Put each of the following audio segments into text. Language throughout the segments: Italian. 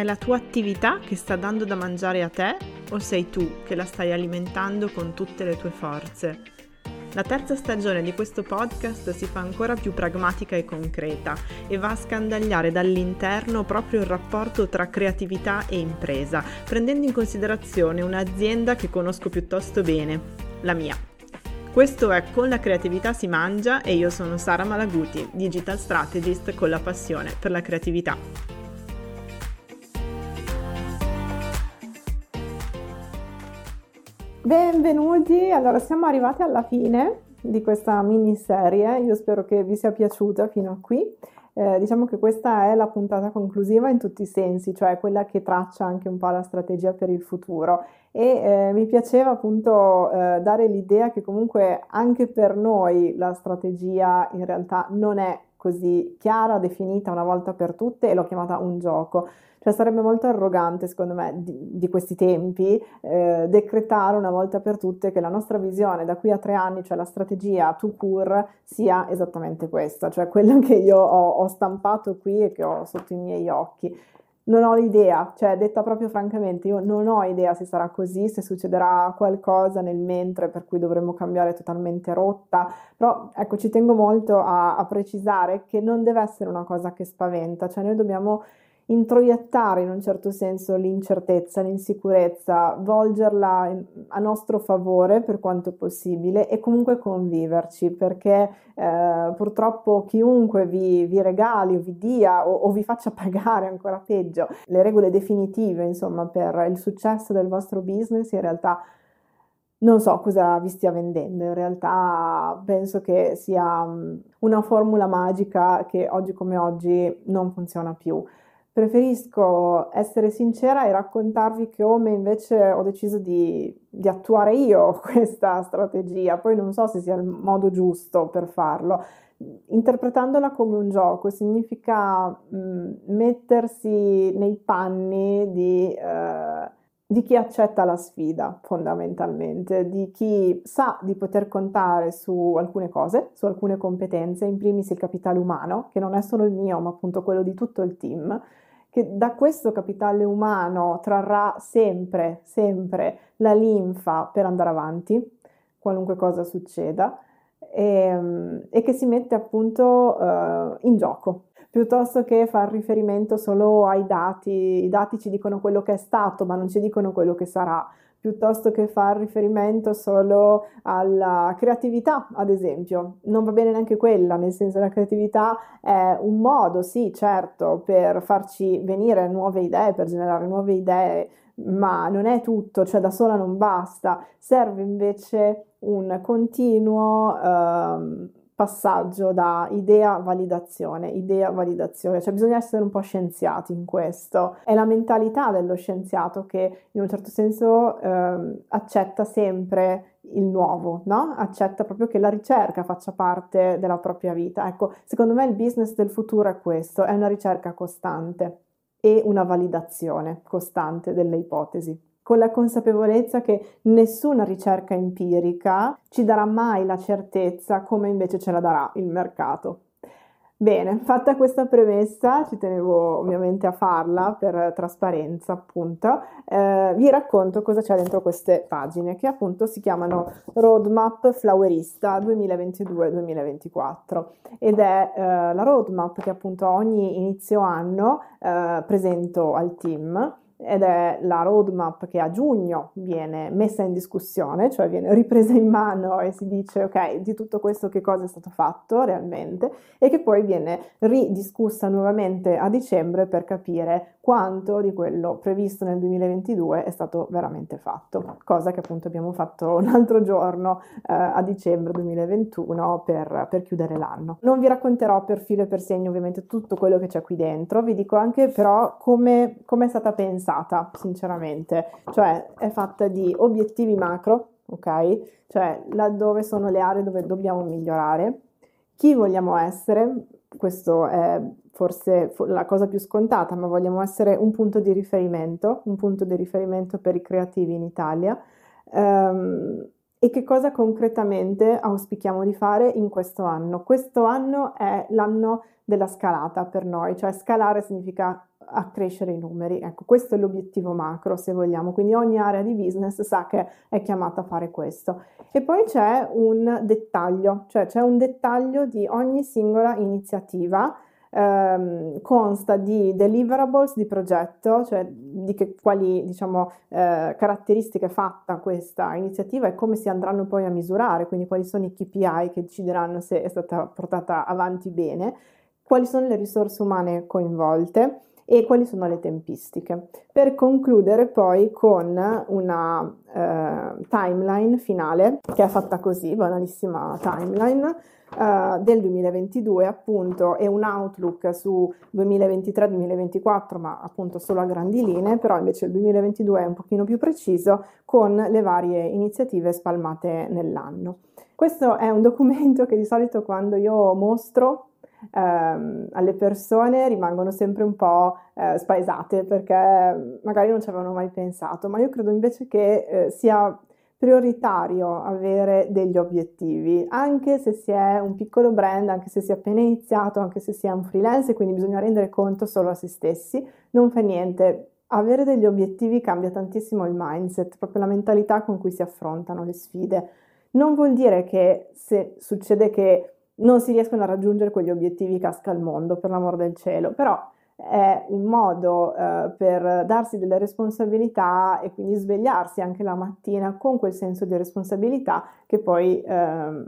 È la tua attività che sta dando da mangiare a te o sei tu che la stai alimentando con tutte le tue forze? La terza stagione di questo podcast si fa ancora più pragmatica e concreta e va a scandagliare dall'interno proprio il rapporto tra creatività e impresa, prendendo in considerazione un'azienda che conosco piuttosto bene, la mia. Questo è Con la creatività si mangia e io sono Sara Malaguti, digital strategist con la passione per la creatività. Benvenuti, allora siamo arrivati alla fine di questa miniserie, io spero che vi sia piaciuta fino a qui. Eh, diciamo che questa è la puntata conclusiva in tutti i sensi, cioè quella che traccia anche un po' la strategia per il futuro. E eh, mi piaceva appunto eh, dare l'idea che comunque anche per noi la strategia in realtà non è così chiara, definita una volta per tutte e l'ho chiamata un gioco. Cioè sarebbe molto arrogante, secondo me, di, di questi tempi, eh, decretare una volta per tutte che la nostra visione da qui a tre anni, cioè la strategia to cure, sia esattamente questa, cioè quella che io ho, ho stampato qui e che ho sotto i miei occhi non ho l'idea, cioè detta proprio francamente, io non ho idea se sarà così, se succederà qualcosa nel mentre per cui dovremmo cambiare totalmente rotta, però ecco ci tengo molto a, a precisare che non deve essere una cosa che spaventa, cioè noi dobbiamo introiettare in un certo senso l'incertezza, l'insicurezza, volgerla a nostro favore per quanto possibile e comunque conviverci perché eh, purtroppo chiunque vi, vi, regali o vi dia o, o vi faccia pagare ancora peggio le regole definitive insomma per il successo del vostro business in realtà non so cosa vi stia vendendo, in realtà penso che sia mm, una formula magica che oggi come oggi non funziona più. Preferisco essere sincera e raccontarvi come invece ho deciso di, di, attuare io questa strategia. Poi non so se sia il modo giusto per farlo. Interpretandola come un gioco significa mh, mettersi nei panni di, eh, di chi accetta la sfida, fondamentalmente, di chi sa di poter contare su alcune cose, su alcune competenze, in primis il capitale umano, che non è solo il mio, ma appunto quello di tutto il team che da questo capitale umano trarrà sempre, sempre la linfa per andare avanti, qualunque cosa succeda, e, ehm, e che si mette appunto uh, in gioco, piuttosto che far riferimento solo ai dati. I dati ci dicono quello che è stato, ma non ci dicono quello che sarà piuttosto che far riferimento solo alla creatività, ad esempio. Non va bene neanche quella, nel senso che la creatività è un modo, sì, certo, per farci venire nuove idee, per generare nuove idee, ma non è tutto, cioè da sola non basta, serve invece un continuo eh, passaggio da idea validazione, idea validazione, cioè bisogna essere un po' scienziati in questo. È la mentalità dello scienziato che in un certo senso eh, accetta sempre il nuovo, no? Accetta proprio che la ricerca faccia parte della propria vita. Ecco, secondo me il business del futuro è questo, è una ricerca costante e una validazione costante delle ipotesi con la consapevolezza che nessuna ricerca empirica ci darà mai la certezza come invece ce la darà il mercato. Bene, fatta questa premessa, ci tenevo ovviamente a farla per trasparenza, appunto, eh, vi racconto cosa c'è dentro queste pagine che appunto si chiamano Roadmap Flowerista 2022-2024 ed è eh, la roadmap che appunto ogni inizio anno eh, presento al team ed è la roadmap che a giugno viene messa in discussione, cioè viene ripresa in mano e si dice ok, di tutto questo che cosa è stato fatto realmente e che poi viene ridiscussa nuovamente a dicembre per capire quanto di quello previsto nel 2022 è stato veramente fatto, cosa che appunto abbiamo fatto un altro giorno eh, a dicembre 2021 per, per chiudere l'anno. Non vi racconterò per filo e per segno ovviamente tutto quello che c'è qui dentro, vi dico anche però come, come è stata pensata pensata, sinceramente, cioè è fatta di obiettivi macro, ok? Cioè laddove sono le aree dove dobbiamo migliorare, chi vogliamo essere, questo è forse la cosa più scontata, ma vogliamo essere un punto di riferimento, un punto di riferimento per i creativi in Italia. Um, E che cosa concretamente auspichiamo di fare in questo anno? Questo anno è l'anno della scalata per noi, cioè scalare significa accrescere i numeri. Ecco, questo è l'obiettivo macro, se vogliamo. Quindi ogni area di business sa che è chiamata a fare questo. E poi c'è un dettaglio, cioè c'è un dettaglio di ogni singola iniziativa ehm, consta di deliverables di progetto, cioè di che, quali diciamo, eh, caratteristiche fatta questa iniziativa e come si andranno poi a misurare, quindi quali sono i KPI che decideranno se è stata portata avanti bene, quali sono le risorse umane coinvolte e quali sono le tempistiche. Per concludere poi con una eh, timeline finale che è fatta così, banalissima timeline uh, del 2022 appunto e un outlook su 2023-2024 ma appunto solo a grandi linee, però invece il 2022 è un pochino più preciso con le varie iniziative spalmate nell'anno. Questo è un documento che di solito quando io mostro ehm, alle persone rimangono sempre un po' eh, spaesate perché magari non ci avevano mai pensato, ma io credo invece che eh, sia prioritario avere degli obiettivi, anche se si è un piccolo brand, anche se si è appena iniziato, anche se si è un freelance, quindi bisogna rendere conto solo a se stessi, non fa niente. Avere degli obiettivi cambia tantissimo il mindset, proprio la mentalità con cui si affrontano le sfide. Non vuol dire che se succede che non si riescono a raggiungere quegli obiettivi casca il mondo, per l'amor del cielo, però è un modo eh, per darsi delle responsabilità e quindi svegliarsi anche la mattina con quel senso di responsabilità che poi eh,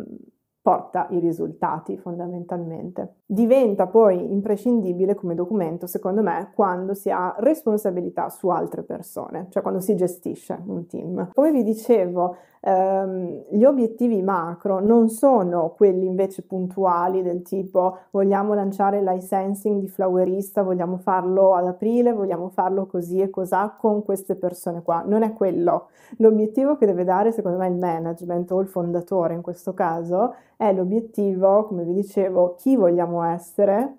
porta i risultati fondamentalmente. Diventa poi imprescindibile come documento, secondo me, quando si ha responsabilità su altre persone, cioè quando si gestisce un team. Come vi dicevo, ehm, gli obiettivi macro non sono quelli invece puntuali del tipo vogliamo lanciare il licensing di flowerista, vogliamo farlo ad aprile, vogliamo farlo così e cos'ha con queste persone qua. Non è quello. L'obiettivo che deve dare, secondo me, il management o il fondatore in questo caso è l'obiettivo, come vi dicevo, chi vogliamo essere,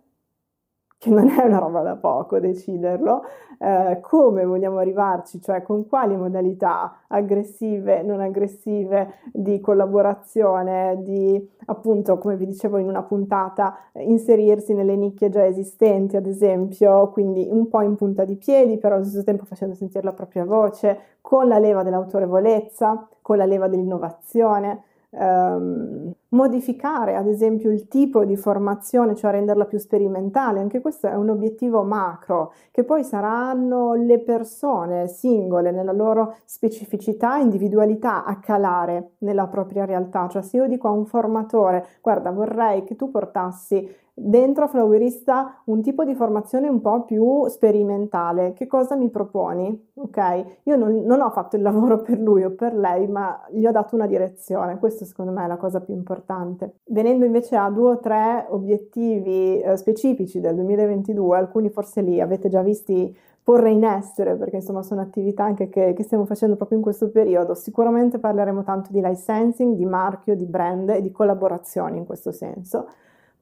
che non è una roba da poco deciderlo, eh, come vogliamo arrivarci, cioè con quali modalità aggressive, non aggressive di collaborazione, di appunto, come vi dicevo in una puntata, inserirsi nelle nicchie già esistenti, ad esempio, quindi un po' in punta di piedi, però allo stesso tempo facendo sentire la propria voce, con la leva dell'autorevolezza, con la leva dell'innovazione ehm, modificare ad esempio il tipo di formazione, cioè renderla più sperimentale, anche questo è un obiettivo macro, che poi saranno le persone singole nella loro specificità, individualità a calare nella propria realtà, cioè se io dico a un formatore guarda vorrei che tu portassi dentro a Flowerista un tipo di formazione un po' più sperimentale. Che cosa mi proponi? Ok, io non, non, ho fatto il lavoro per lui o per lei, ma gli ho dato una direzione. Questo secondo me è la cosa più importante. Venendo invece a due o tre obiettivi eh, specifici del 2022, alcuni forse li avete già visti porre in essere, perché insomma sono attività anche che, che, stiamo facendo proprio in questo periodo. Sicuramente parleremo tanto di licensing, di marchio, di brand e di collaborazioni in questo senso.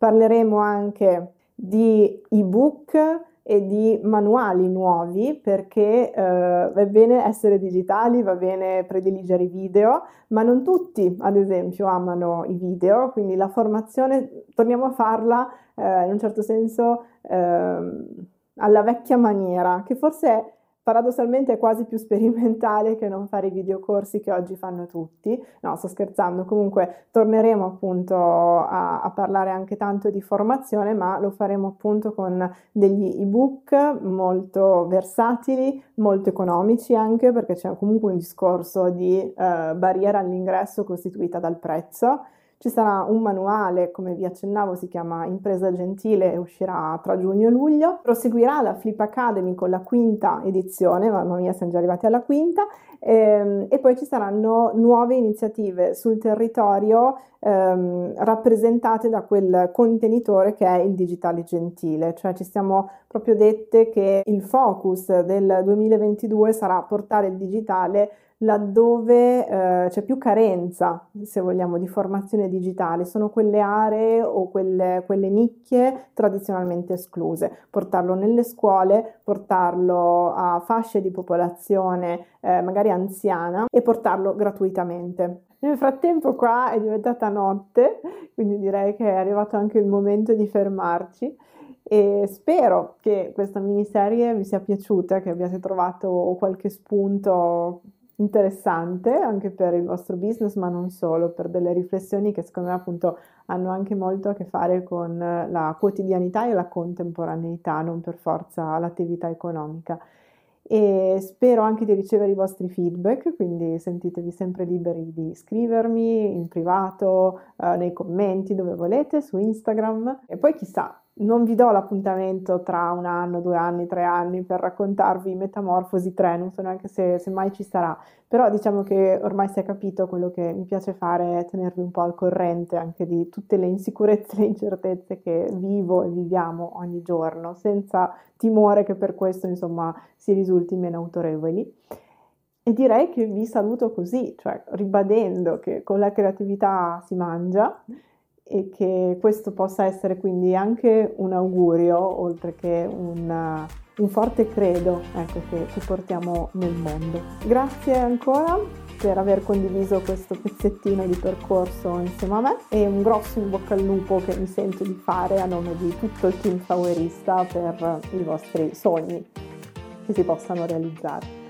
Parleremo anche di ebook e di manuali nuovi perché eh, va bene essere digitali, va bene prediligere i video, ma non tutti, ad esempio, amano i video, quindi la formazione torniamo a farla eh, in un certo senso eh, alla vecchia maniera, che forse è paradossalmente è quasi più sperimentale che non fare i videocorsi che oggi fanno tutti. No, sto scherzando, comunque torneremo appunto a, a, parlare anche tanto di formazione, ma lo faremo appunto con degli ebook molto versatili, molto economici anche, perché c'è comunque un discorso di eh, barriera all'ingresso costituita dal prezzo ci sarà un manuale, come vi accennavo, si chiama Impresa Gentile e uscirà tra giugno e luglio. Proseguirà la Flip Academy con la quinta edizione, mamma mia siamo già arrivati alla quinta, ehm, e poi ci saranno nuove iniziative sul territorio ehm, rappresentate da quel contenitore che è il digitale gentile, cioè ci siamo proprio dette che il focus del 2022 sarà portare il digitale laddove eh, c'è più carenza, se vogliamo, di formazione digitale, sono quelle aree o quelle, quelle nicchie tradizionalmente escluse. Portarlo nelle scuole, portarlo a fasce di popolazione eh, magari anziana e portarlo gratuitamente. Nel frattempo qua è diventata notte, quindi direi che è arrivato anche il momento di fermarci e spero che questa miniserie vi sia piaciuta, che abbiate trovato qualche spunto interessante anche per il vostro business, ma non solo, per delle riflessioni che secondo me appunto hanno anche molto a che fare con la quotidianità e la contemporaneità, non per forza l'attività economica. E spero anche di ricevere i vostri feedback, quindi sentitevi sempre liberi di scrivermi in privato, eh, nei commenti, dove volete, su Instagram. E poi chissà, non vi do l'appuntamento tra un anno, due anni, tre anni per raccontarvi Metamorfosi 3, non so neanche se, se, mai ci sarà, però diciamo che ormai si è capito quello che mi piace fare è tenervi un po' al corrente anche di tutte le insicurezze e le incertezze che vivo e viviamo ogni giorno, senza timore che per questo insomma si risulti meno autorevoli. E direi che vi saluto così, cioè ribadendo che con la creatività si mangia e che questo possa essere quindi anche un augurio, oltre che un, un forte credo ecco, che, che portiamo nel mondo. Grazie ancora per aver condiviso questo pezzettino di percorso insieme a me e un grosso in bocca al lupo che mi sento di fare a nome di tutto il team Flowerista per i vostri sogni che si possano realizzare.